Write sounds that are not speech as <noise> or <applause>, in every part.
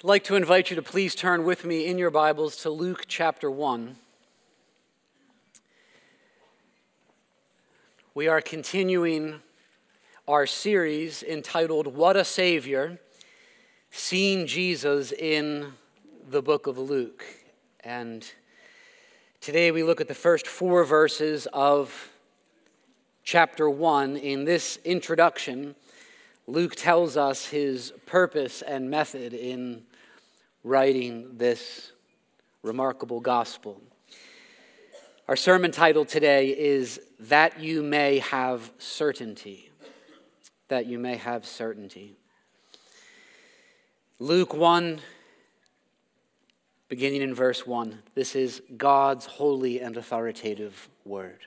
I'd like to invite you to please turn with me in your Bibles to Luke chapter 1. We are continuing our series entitled What a Savior Seeing Jesus in the book of Luke. And today we look at the first four verses of chapter 1. In this introduction, Luke tells us his purpose and method in writing this remarkable gospel. Our sermon title today is That You May Have Certainty. That You May Have Certainty. Luke 1, beginning in verse 1. This is God's holy and authoritative word.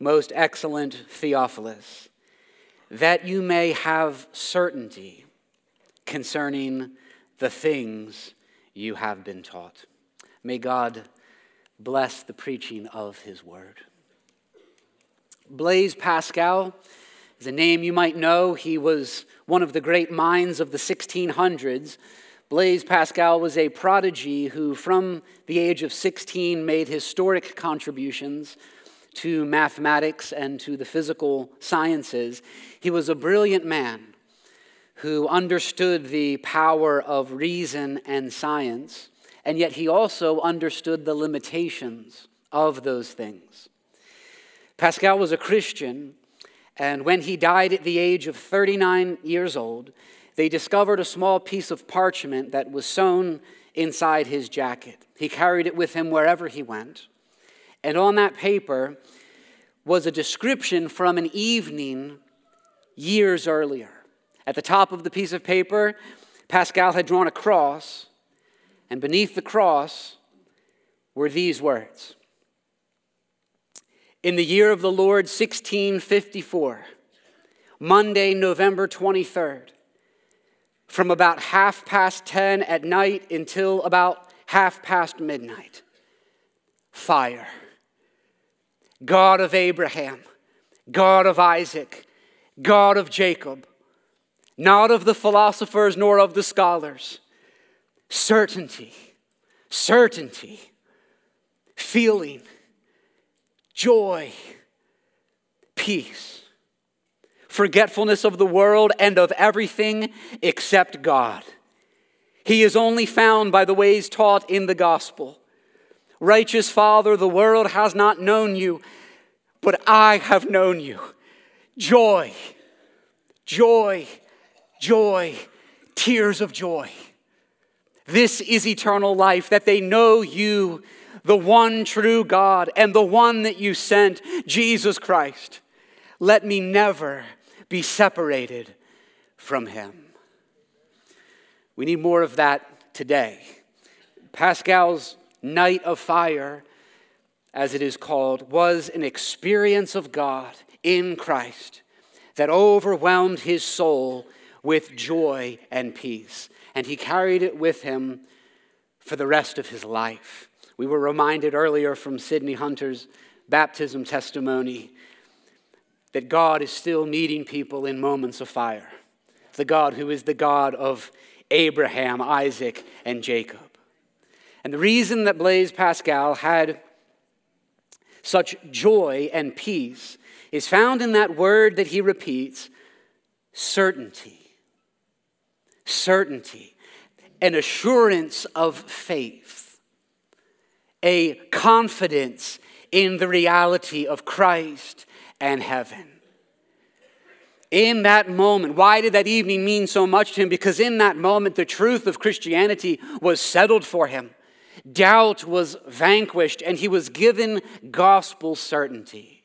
most excellent Theophilus, that you may have certainty concerning the things you have been taught. May God bless the preaching of his word. Blaise Pascal is a name you might know. He was one of the great minds of the 1600s. Blaise Pascal was a prodigy who, from the age of 16, made historic contributions to mathematics and to the physical sciences. He was a brilliant man who understood the power of reason and science, and yet he also understood the limitations of those things. Pascal was a Christian, and when he died at the age of 39 years old, they discovered a small piece of parchment that was sewn inside his jacket. He carried it with him wherever he went. And on that paper was a description from an evening years earlier. At the top of the piece of paper, Pascal had drawn a cross, and beneath the cross were these words In the year of the Lord 1654, Monday, November 23rd, from about half past 10 at night until about half past midnight, fire God of Abraham, God of Isaac, God of Jacob, not of the philosophers nor of the scholars. Certainty, certainty, feeling, joy, peace, forgetfulness of the world and of everything except God. He is only found by the ways taught in the gospel. Righteous Father, the world has not known you, but I have known you. Joy, joy, joy, tears of joy. This is eternal life, that they know you, the one true God, and the one that you sent, Jesus Christ. Let me never be separated from him. We need more of that today. Pascal's night of fire, as it is called, was an experience of God in Christ that overwhelmed his soul with joy and peace. And he carried it with him for the rest of his life. We were reminded earlier from Sidney Hunter's baptism testimony that God is still meeting people in moments of fire. The God who is the God of Abraham, Isaac, and Jacob. And the reason that Blaise Pascal had such joy and peace is found in that word that he repeats certainty. Certainty. An assurance of faith. A confidence in the reality of Christ and heaven. In that moment, why did that evening mean so much to him? Because in that moment, the truth of Christianity was settled for him. Doubt was vanquished and he was given gospel certainty.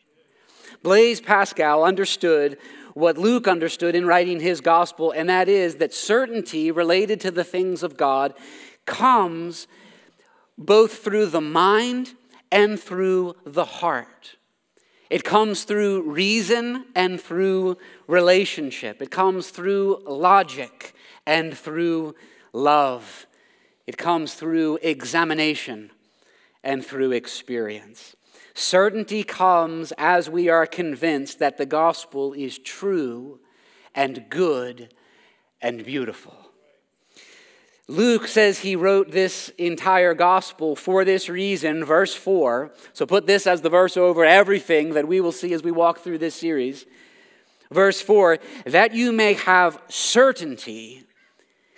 Blaise Pascal understood what Luke understood in writing his gospel, and that is that certainty related to the things of God comes both through the mind and through the heart. It comes through reason and through relationship. It comes through logic and through love. It comes through examination and through experience. Certainty comes as we are convinced that the gospel is true and good and beautiful. Luke says he wrote this entire gospel for this reason, verse 4. So put this as the verse over everything that we will see as we walk through this series. Verse 4 that you may have certainty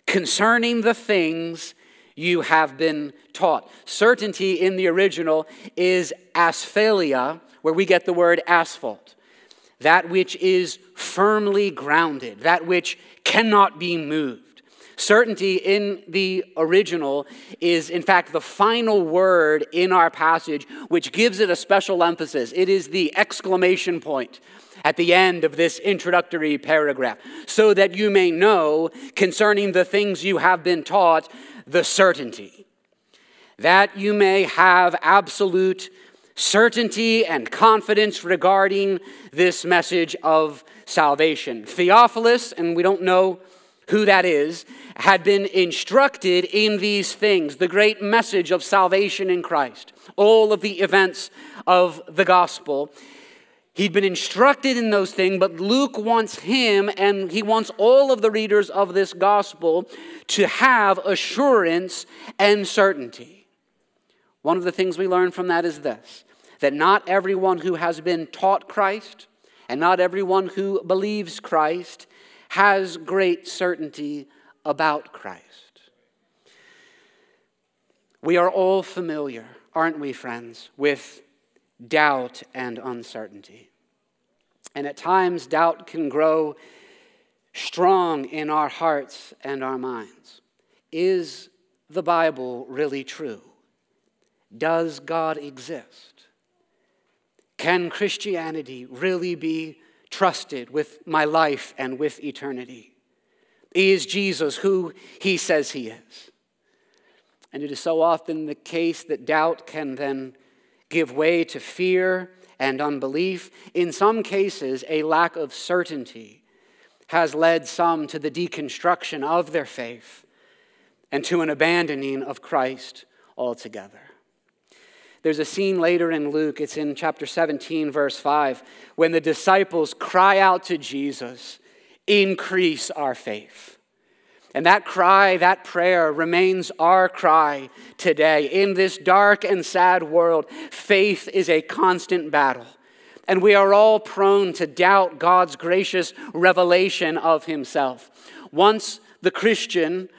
concerning the things you have been taught. Certainty in the original is asphaleia, where we get the word asphalt. That which is firmly grounded, that which cannot be moved. Certainty in the original is, in fact, the final word in our passage, which gives it a special emphasis. It is the exclamation point at the end of this introductory paragraph, so that you may know concerning the things you have been taught the certainty, that you may have absolute certainty and confidence regarding this message of salvation. Theophilus, and we don't know who that is, had been instructed in these things the great message of salvation in Christ, all of the events of the gospel. He'd been instructed in those things, but Luke wants him and he wants all of the readers of this gospel to have assurance and certainty. One of the things we learn from that is this that not everyone who has been taught Christ and not everyone who believes Christ has great certainty about Christ. We are all familiar, aren't we, friends, with doubt and uncertainty. And at times, doubt can grow strong in our hearts and our minds. Is the Bible really true? Does God exist? Can Christianity really be trusted with my life and with eternity? Is Jesus who he says he is? And it is so often the case that doubt can then give way to fear and unbelief. In some cases, a lack of certainty has led some to the deconstruction of their faith and to an abandoning of Christ altogether. There's a scene later in Luke, it's in chapter 17, verse 5, when the disciples cry out to Jesus, Increase our faith. And that cry, that prayer remains our cry today. In this dark and sad world, faith is a constant battle. And we are all prone to doubt God's gracious revelation of Himself. Once the Christian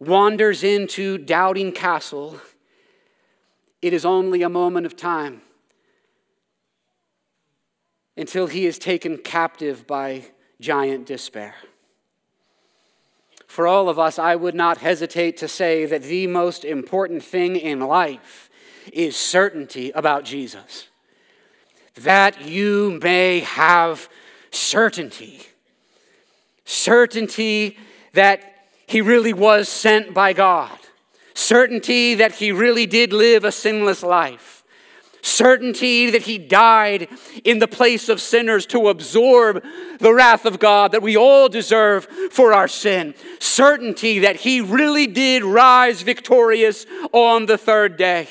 wanders into Doubting Castle, it is only a moment of time until he is taken captive by giant despair. For all of us, I would not hesitate to say that the most important thing in life is certainty about Jesus. That you may have certainty. Certainty that he really was sent by God certainty that he really did live a sinless life, certainty that he died in the place of sinners to absorb the wrath of God that we all deserve for our sin, certainty that he really did rise victorious on the third day.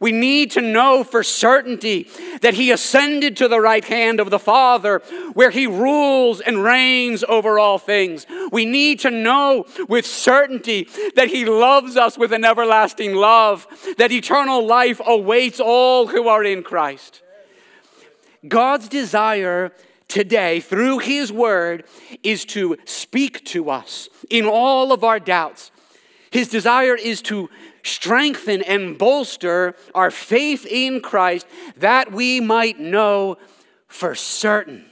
We need to know for certainty that he ascended to the right hand of the Father, where he rules and reigns over all things. We need to know with certainty that he loves us with an everlasting love, that eternal life awaits all who are in Christ. God's desire today through his word is to speak to us in all of our doubts. His desire is to strengthen and bolster our faith in Christ that we might know for certain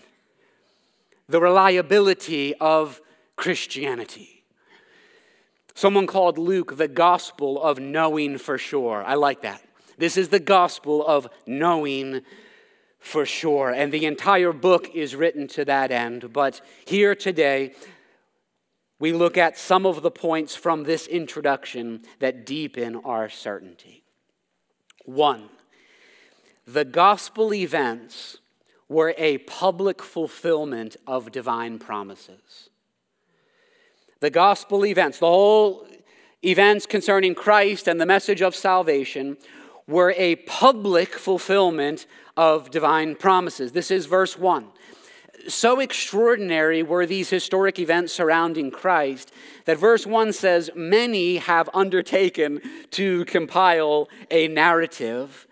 the reliability of Christianity. Someone called Luke the gospel of knowing for sure. I like that. This is the gospel of knowing for sure. And the entire book is written to that end. But here today, we look at some of the points from this introduction that deepen our certainty. One, the gospel events were a public fulfillment of divine promises. The gospel events, the whole events concerning Christ and the message of salvation, were a public fulfillment of divine promises. This is verse 1. So extraordinary were these historic events surrounding Christ that verse 1 says, Many have undertaken to compile a narrative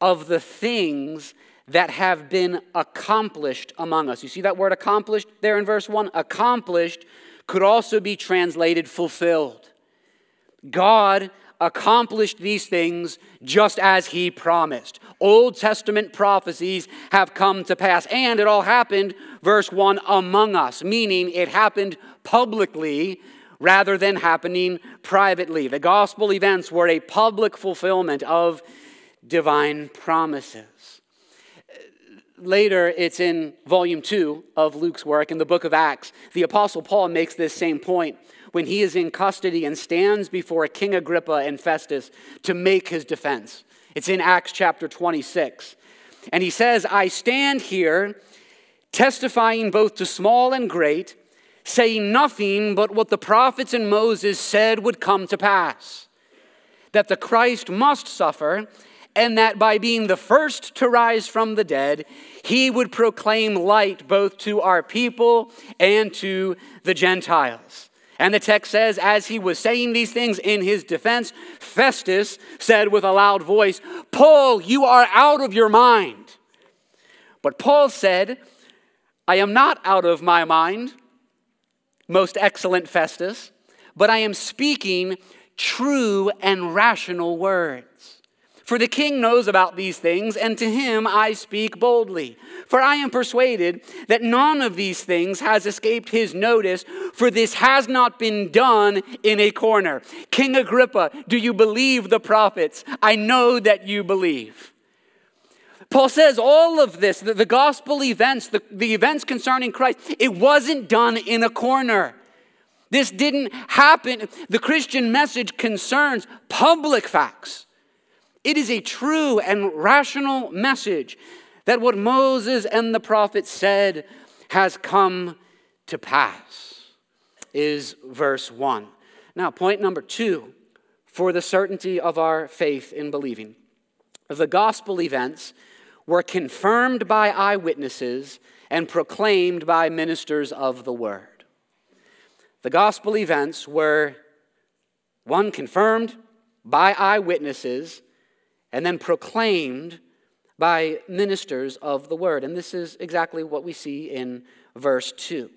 of the things that have been accomplished among us. You see that word accomplished there in verse 1? Accomplished could also be translated fulfilled. God accomplished these things just as he promised. Old Testament prophecies have come to pass, and it all happened, verse 1, among us, meaning it happened publicly rather than happening privately. The gospel events were a public fulfillment of divine promises. Later, it's in volume two of Luke's work in the book of Acts. The Apostle Paul makes this same point when he is in custody and stands before King Agrippa and Festus to make his defense. It's in Acts chapter 26. And he says, I stand here testifying both to small and great, saying nothing but what the prophets and Moses said would come to pass that the Christ must suffer and that by being the first to rise from the dead, he would proclaim light both to our people and to the Gentiles. And the text says, as he was saying these things in his defense, Festus said with a loud voice, Paul, you are out of your mind. But Paul said, I am not out of my mind, most excellent Festus, but I am speaking true and rational words. For the king knows about these things, and to him I speak boldly. For I am persuaded that none of these things has escaped his notice, for this has not been done in a corner. King Agrippa, do you believe the prophets? I know that you believe. Paul says all of this, the, gospel events, the, the events concerning Christ, it wasn't done in a corner. This didn't happen. The Christian message concerns public facts. It is a true and rational message that what Moses and the prophets said has come to pass, is verse 1. Now, point number two for the certainty of our faith in believing. The gospel events were confirmed by eyewitnesses and proclaimed by ministers of the word. The gospel events were one confirmed by eyewitnesses and then proclaimed by ministers of the word. And this is exactly what we see in verse 2.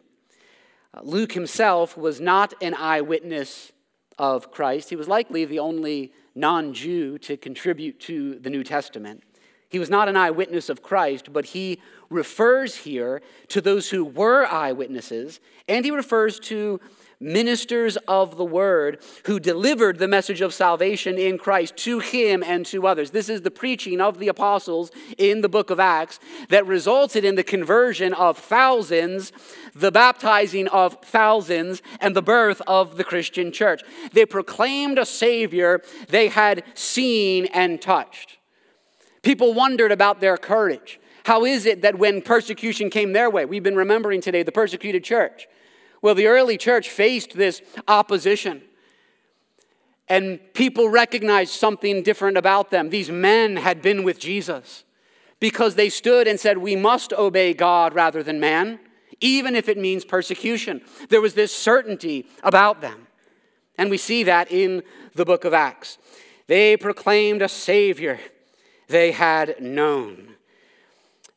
Uh, Luke himself was not an eyewitness of Christ. He was likely the only non Jew to contribute to the New Testament. He was not an eyewitness of Christ, but he refers here to those who were eyewitnesses, and he refers to ministers of the word who delivered the message of salvation in Christ to him and to others. This is the preaching of the apostles in the book of Acts that resulted in the conversion of thousands, the baptizing of thousands, and the birth of the Christian church. They proclaimed a Savior they had seen and touched. People wondered about their courage. How is it that when persecution came their way, we've been remembering today the persecuted church, well, the early church faced this opposition. And people recognized something different about them. These men had been with Jesus because they stood and said, We must obey God rather than man, even if it means persecution. There was this certainty about them. And we see that in the book of Acts. They proclaimed a Savior they had known.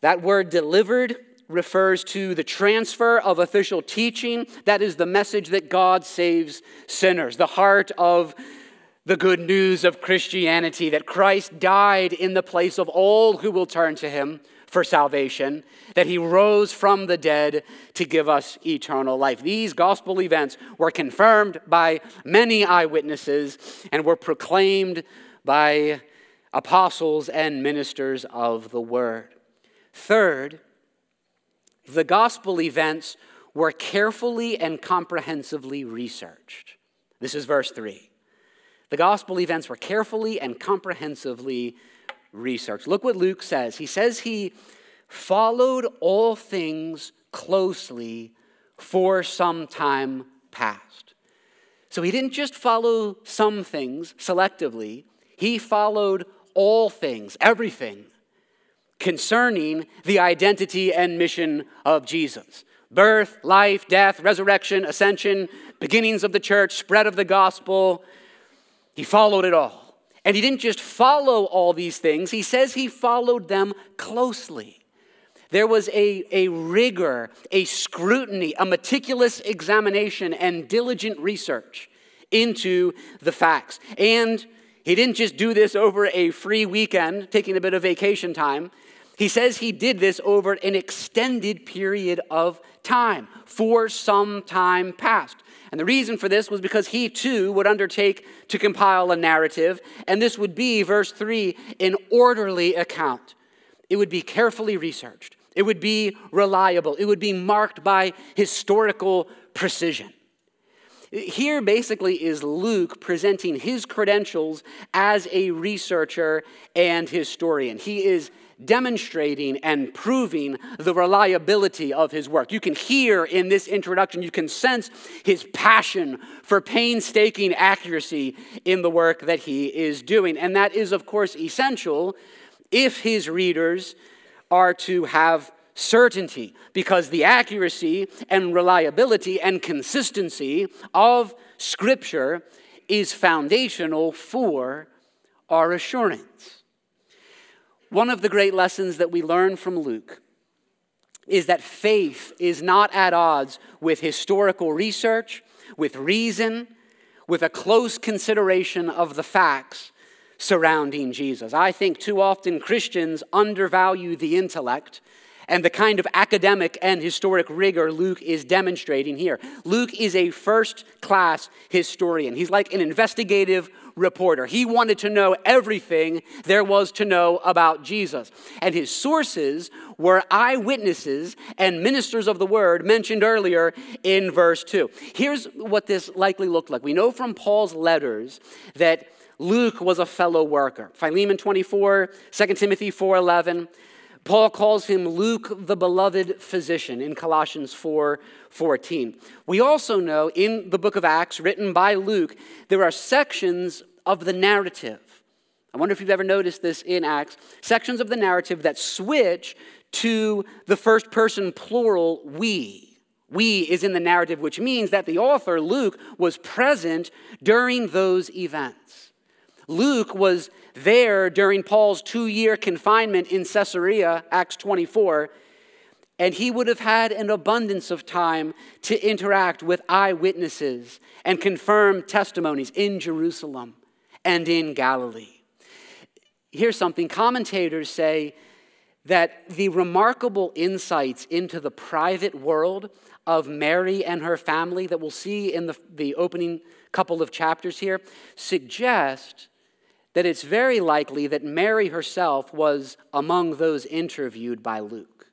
That word delivered refers to the transfer of official teaching. That is the message that God saves sinners, the heart of the good news of Christianity that Christ died in the place of all who will turn to him for salvation, that he rose from the dead to give us eternal life. These gospel events were confirmed by many eyewitnesses and were proclaimed by apostles and ministers of the word. Third, the gospel events were carefully and comprehensively researched. This is verse 3. The gospel events were carefully and comprehensively researched. Look what Luke says. He says he followed all things closely for some time past. So he didn't just follow some things selectively, he followed all things, everything concerning the identity and mission of Jesus birth, life, death, resurrection, ascension, beginnings of the church, spread of the gospel. He followed it all. And he didn't just follow all these things, he says he followed them closely. There was a, a rigor, a scrutiny, a meticulous examination, and diligent research into the facts. And he didn't just do this over a free weekend, taking a bit of vacation time. He says he did this over an extended period of time, for some time past. And the reason for this was because he too would undertake to compile a narrative, and this would be, verse 3, an orderly account. It would be carefully researched, it would be reliable, it would be marked by historical precision. Here, basically, is Luke presenting his credentials as a researcher and historian. He is demonstrating and proving the reliability of his work. You can hear in this introduction, you can sense his passion for painstaking accuracy in the work that he is doing. And that is, of course, essential if his readers are to have certainty because the accuracy and reliability and consistency of Scripture is foundational for our assurance. One of the great lessons that we learn from Luke is that faith is not at odds with historical research, with reason, with a close consideration of the facts surrounding Jesus. I think too often Christians undervalue the intellect and the kind of academic and historic rigor Luke is demonstrating here. Luke is a first class historian. He's like an investigative reporter. He wanted to know everything there was to know about Jesus. And his sources were eyewitnesses and ministers of the word mentioned earlier in verse 2. Here's what this likely looked like. We know from Paul's letters that Luke was a fellow worker. Philemon 24, 2 Timothy 4:11, Paul calls him Luke, the beloved physician, in Colossians 4 14. We also know in the book of Acts, written by Luke, there are sections of the narrative. I wonder if you've ever noticed this in Acts sections of the narrative that switch to the first person plural, we. We is in the narrative, which means that the author, Luke, was present during those events. Luke was there during Paul's two year confinement in Caesarea, Acts 24, and he would have had an abundance of time to interact with eyewitnesses and confirm testimonies in Jerusalem and in Galilee. Here's something commentators say that the remarkable insights into the private world of Mary and her family that we'll see in the, the opening couple of chapters here suggest that it's very likely that Mary herself was among those interviewed by Luke.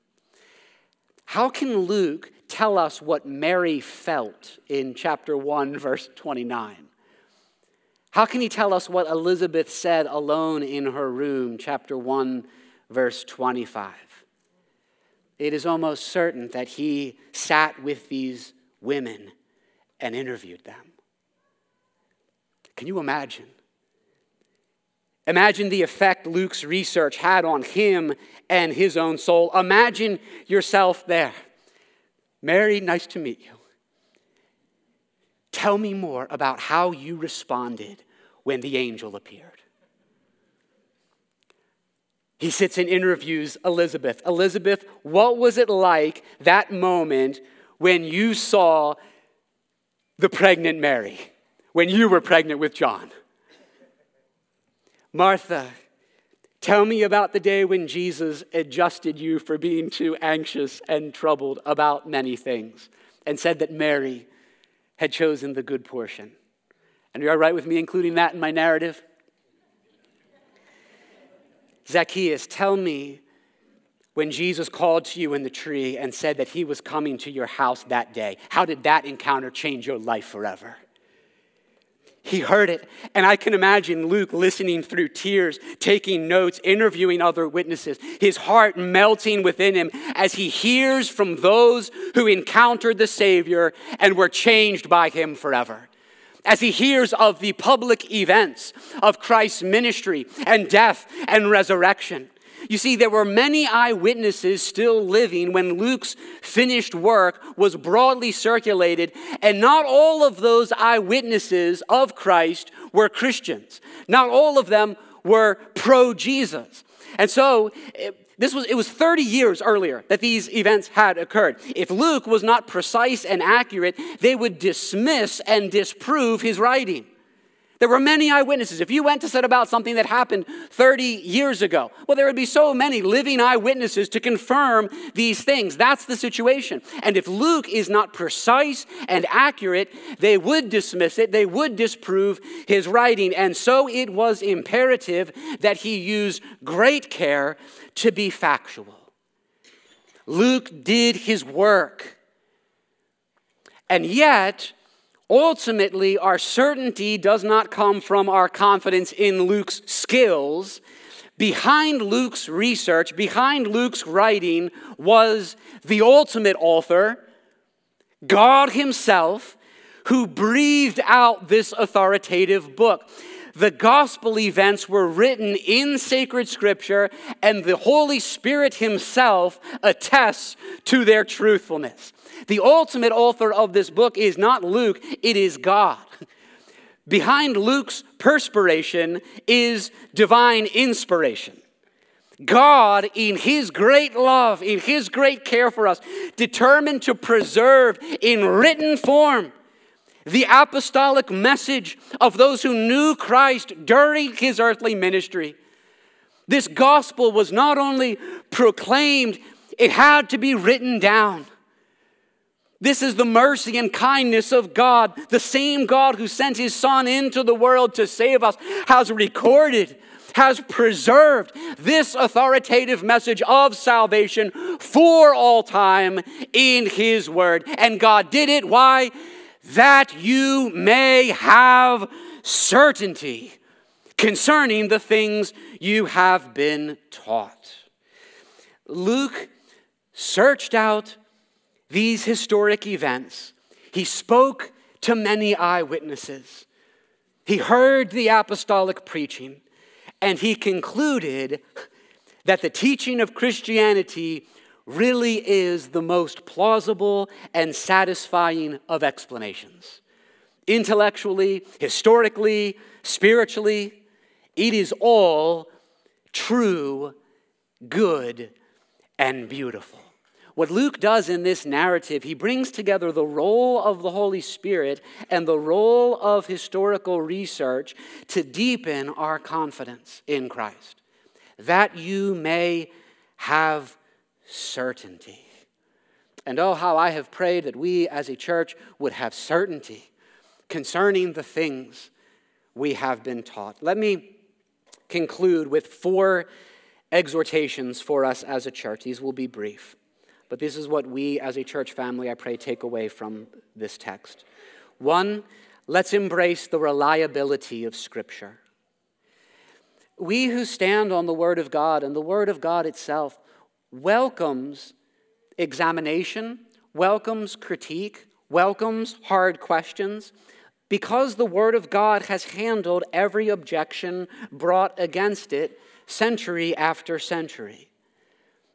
How can Luke tell us what Mary felt in chapter 1, verse 29? How can he tell us what Elizabeth said alone in her room, chapter 1, verse 25? It is almost certain that he sat with these women and interviewed them. Can you imagine? Imagine the effect Luke's research had on him and his own soul. Imagine yourself there. Mary, nice to meet you. Tell me more about how you responded when the angel appeared. He sits and interviews Elizabeth. Elizabeth, what was it like that moment when you saw the pregnant Mary, when you were pregnant with John? Martha, tell me about the day when Jesus adjusted you for being too anxious and troubled about many things and said that Mary had chosen the good portion. And you're all right with me including that in my narrative? Zacchaeus, tell me when Jesus called to you in the tree and said that he was coming to your house that day? How did that encounter change your life forever? He heard it. And I can imagine Luke listening through tears, taking notes, interviewing other witnesses, his heart melting within him as he hears from those who encountered the Savior and were changed by him forever. As he hears of the public events of Christ's ministry and death and resurrection. You see, there were many eyewitnesses still living when Luke's finished work was broadly circulated, and not all of those eyewitnesses of Christ were Christians. Not all of them were pro Jesus. And so, this was, it was 30 years earlier that these events had occurred. If Luke was not precise and accurate, they would dismiss and disprove his writing. There were many eyewitnesses. If you went to set about something that happened 30 years ago, well, there would be so many living eyewitnesses to confirm these things. That's the situation. And if Luke is not precise and accurate, they would dismiss it, they would disprove his writing. And so it was imperative that he use great care to be factual. Luke did his work. And yet, Ultimately, our certainty does not come from our confidence in Luke's skills. Behind Luke's research, behind Luke's writing, was the ultimate author, God Himself, who breathed out this authoritative book. The gospel events were written in sacred scripture, and the Holy Spirit Himself attests to their truthfulness. The ultimate author of this book is not Luke, it is God. Behind Luke's perspiration is divine inspiration. God, in His great love, in His great care for us, determined to preserve in written form the apostolic message of those who knew Christ during His earthly ministry. This gospel was not only proclaimed, it had to be written down. This is the mercy and kindness of God. The same God who sent his Son into the world to save us has recorded, has preserved this authoritative message of salvation for all time in his word. And God did it. Why? That you may have certainty concerning the things you have been taught. Luke searched out these historic events, he spoke to many eyewitnesses. He heard the apostolic preaching, and he concluded that the teaching of Christianity really is the most plausible and satisfying of explanations. Intellectually, historically, spiritually, it is all true, good, and beautiful. What Luke does in this narrative, he brings together the role of the Holy Spirit and the role of historical research to deepen our confidence in Christ, that you may have certainty. And oh, how I have prayed that we as a church would have certainty concerning the things we have been taught. Let me conclude with four exhortations for us as a church. These will be brief. But this is what we as a church family, I pray, take away from this text. One, let's embrace the reliability of Scripture. We who stand on the Word of God and the Word of God itself welcomes examination, welcomes critique, welcomes hard questions, because the Word of God has handled every objection brought against it century after century.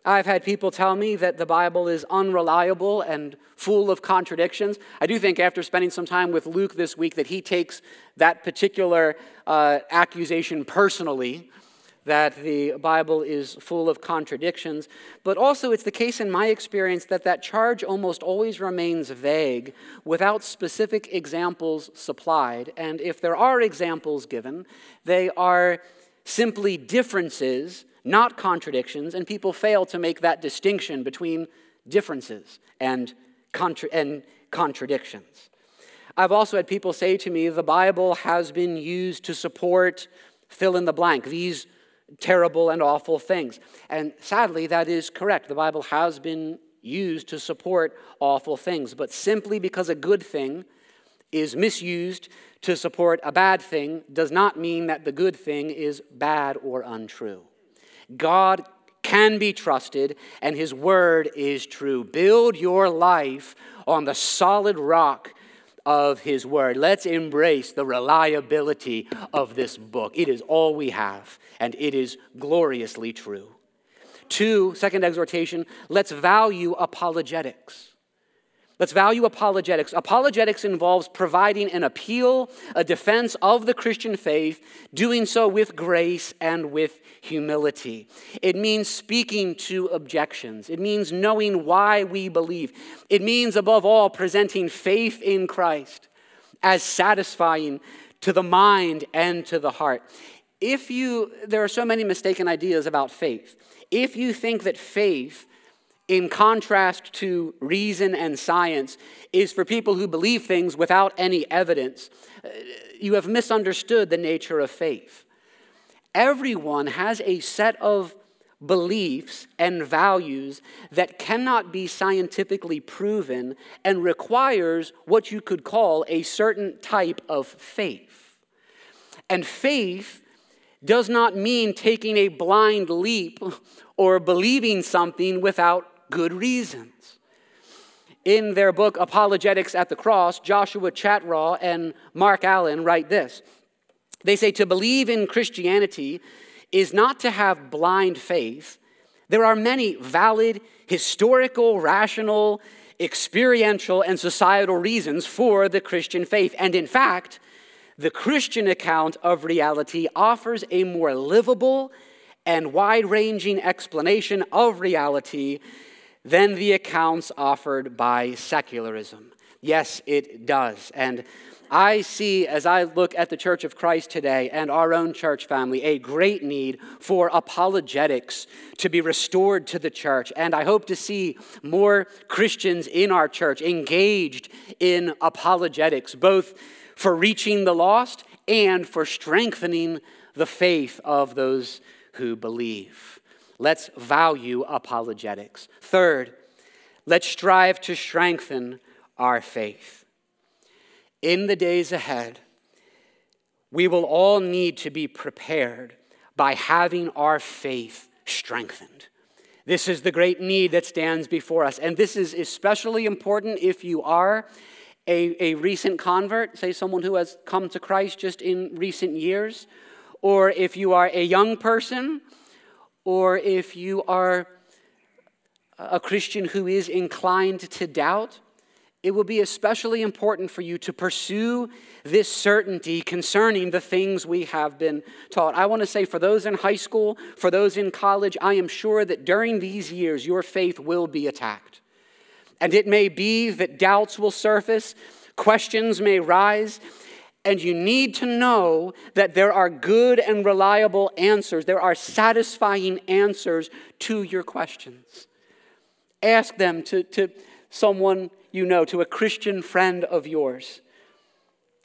I've had people tell me that the Bible is unreliable and full of contradictions. I do think after spending some time with Luke this week that he takes that particular uh, accusation personally, that the Bible is full of contradictions. But also, it's the case in my experience that that charge almost always remains vague without specific examples supplied. And if there are examples given, they are simply differences not contradictions, and people fail to make that distinction between differences and, contra- and contradictions. I've also had people say to me the Bible has been used to support fill in the blank, these terrible and awful things. And sadly, that is correct. The Bible has been used to support awful things, but simply because a good thing is misused to support a bad thing does not mean that the good thing is bad or untrue. God can be trusted, and His word is true. Build your life on the solid rock of His Word. Let's embrace the reliability of this book. It is all we have, and it is gloriously true. Two, second exhortation, let's value apologetics. Let's value apologetics. Apologetics involves providing an appeal, a defense of the Christian faith, doing so with grace and with humility. It means speaking to objections. It means knowing why we believe. It means, above all, presenting faith in Christ as satisfying to the mind and to the heart. If you, there are so many mistaken ideas about faith. If you think that faith in contrast to reason and science, is for people who believe things without any evidence. Uh, you have misunderstood the nature of faith. Everyone has a set of beliefs and values that cannot be scientifically proven and requires what you could call a certain type of faith. And faith does not mean taking a blind leap <laughs> or believing something without good reasons. In their book, Apologetics at the Cross, Joshua Chatraw and Mark Allen write this. They say to believe in Christianity is not to have blind faith. There are many valid, historical, rational, experiential, and societal reasons for the Christian faith. And in fact, the Christian account of reality offers a more livable and wide ranging explanation of reality than the accounts offered by secularism. Yes, it does. And I see, as I look at the Church of Christ today and our own church family, a great need for apologetics to be restored to the church. And I hope to see more Christians in our church engaged in apologetics, both for reaching the lost and for strengthening the faith of those who believe. Let's value apologetics. Third, let's strive to strengthen our faith. In the days ahead, we will all need to be prepared by having our faith strengthened. This is the great need that stands before us. And this is especially important if you are a, a recent convert, say someone who has come to Christ just in recent years, or if you are a young person or if you are a Christian who is inclined to doubt, it will be especially important for you to pursue this certainty concerning the things we have been taught. I want to say for those in high school, for those in college, I am sure that during these years your faith will be attacked. And it may be that doubts will surface, questions may rise, and you need to know that there are good and reliable answers. There are satisfying answers to your questions. Ask them to, to someone you know, to a Christian friend of yours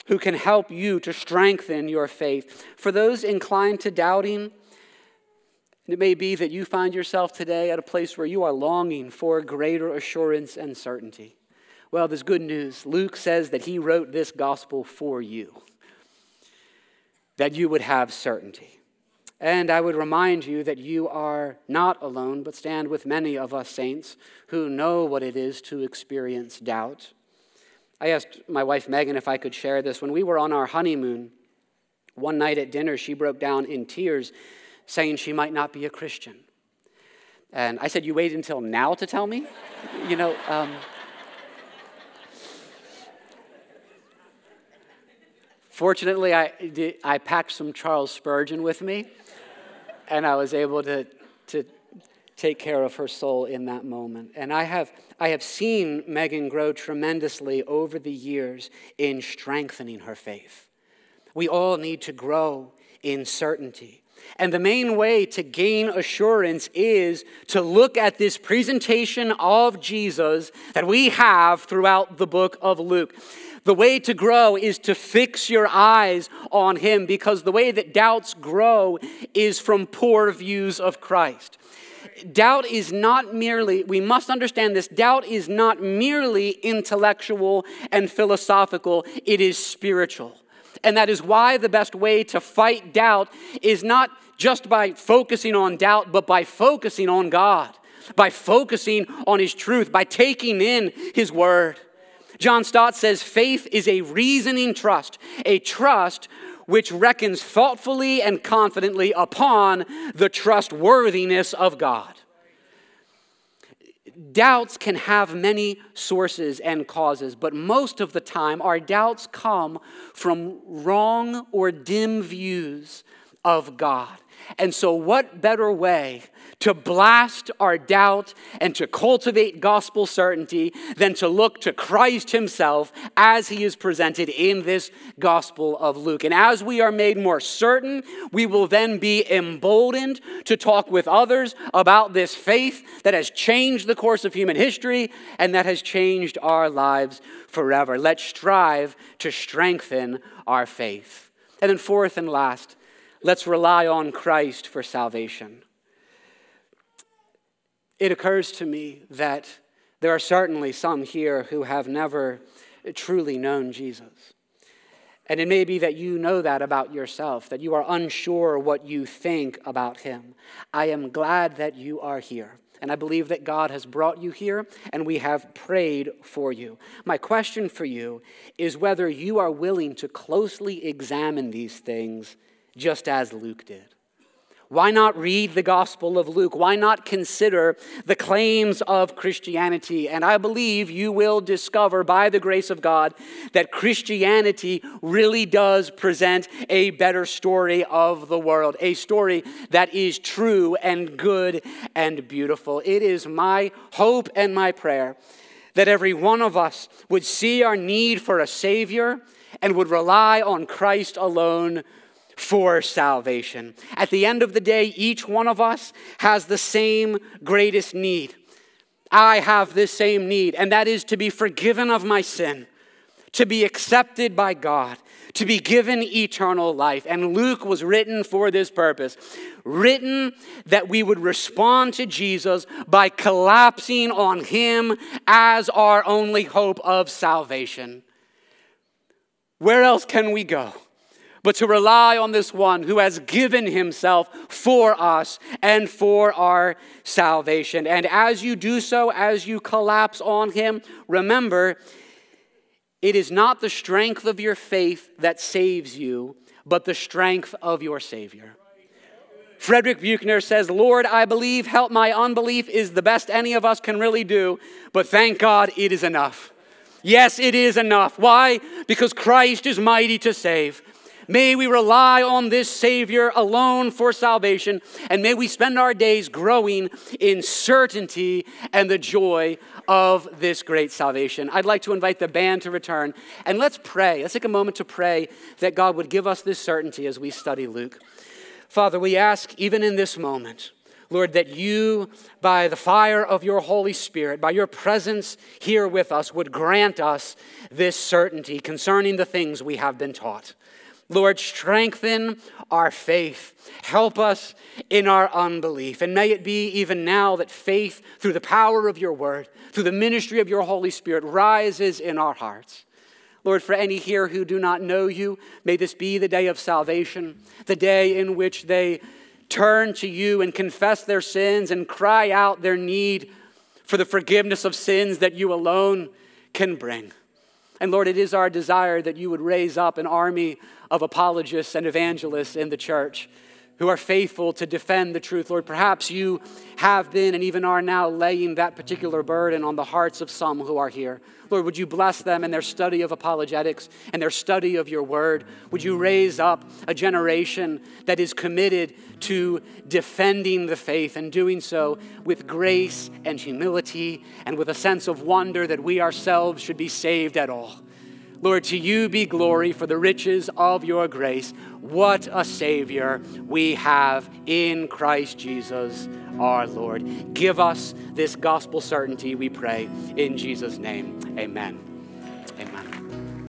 who can help you to strengthen your faith. For those inclined to doubting, it may be that you find yourself today at a place where you are longing for greater assurance and certainty. Well, there's good news. Luke says that he wrote this gospel for you, that you would have certainty. And I would remind you that you are not alone, but stand with many of us saints who know what it is to experience doubt. I asked my wife Megan if I could share this. When we were on our honeymoon, one night at dinner, she broke down in tears, saying she might not be a Christian. And I said, You wait until now to tell me? you know, um, Fortunately, I, I packed some Charles Spurgeon with me, and I was able to, to take care of her soul in that moment. And I have, I have seen Megan grow tremendously over the years in strengthening her faith. We all need to grow in certainty. And the main way to gain assurance is to look at this presentation of Jesus that we have throughout the book of Luke. The way to grow is to fix your eyes on Him because the way that doubts grow is from poor views of Christ. Doubt is not merely, we must understand this, doubt is not merely intellectual and philosophical, it is spiritual. And that is why the best way to fight doubt is not just by focusing on doubt, but by focusing on God, by focusing on His truth, by taking in His word. John Stott says faith is a reasoning trust, a trust which reckons thoughtfully and confidently upon the trustworthiness of God. Doubts can have many sources and causes, but most of the time, our doubts come from wrong or dim views of God. And so, what better way to blast our doubt and to cultivate gospel certainty than to look to Christ Himself as He is presented in this Gospel of Luke? And as we are made more certain, we will then be emboldened to talk with others about this faith that has changed the course of human history and that has changed our lives forever. Let's strive to strengthen our faith. And then, fourth and last, Let's rely on Christ for salvation. It occurs to me that there are certainly some here who have never truly known Jesus. And it may be that you know that about yourself, that you are unsure what you think about him. I am glad that you are here. And I believe that God has brought you here and we have prayed for you. My question for you is whether you are willing to closely examine these things just as Luke did? Why not read the Gospel of Luke? Why not consider the claims of Christianity? And I believe you will discover by the grace of God that Christianity really does present a better story of the world, a story that is true and good and beautiful. It is my hope and my prayer that every one of us would see our need for a Savior and would rely on Christ alone for salvation. At the end of the day, each one of us has the same greatest need. I have this same need, and that is to be forgiven of my sin, to be accepted by God, to be given eternal life. And Luke was written for this purpose written that we would respond to Jesus by collapsing on Him as our only hope of salvation. Where else can we go? But to rely on this one who has given himself for us and for our salvation. And as you do so, as you collapse on him, remember, it is not the strength of your faith that saves you, but the strength of your Savior. Frederick Buechner says, Lord, I believe, help my unbelief is the best any of us can really do, but thank God it is enough. Yes, it is enough. Why? Because Christ is mighty to save. May we rely on this Savior alone for salvation, and may we spend our days growing in certainty and the joy of this great salvation. I'd like to invite the band to return, and let's pray. Let's take a moment to pray that God would give us this certainty as we study Luke. Father, we ask, even in this moment, Lord, that you, by the fire of your Holy Spirit, by your presence here with us, would grant us this certainty concerning the things we have been taught. Lord, strengthen our faith. Help us in our unbelief. And may it be even now that faith, through the power of your word, through the ministry of your Holy Spirit, rises in our hearts. Lord, for any here who do not know you, may this be the day of salvation, the day in which they turn to you and confess their sins and cry out their need for the forgiveness of sins that you alone can bring. And Lord, it is our desire that you would raise up an army of apologists and evangelists in the church who are faithful to defend the truth. Lord, perhaps you have been and even are now laying that particular burden on the hearts of some who are here. Lord, would you bless them in their study of apologetics and their study of your word? Would you raise up a generation that is committed to defending the faith and doing so with grace and humility and with a sense of wonder that we ourselves should be saved at all? Lord, to you be glory for the riches of your grace. What a Savior we have in Christ Jesus our Lord. Give us this gospel certainty, we pray. In Jesus' name, amen.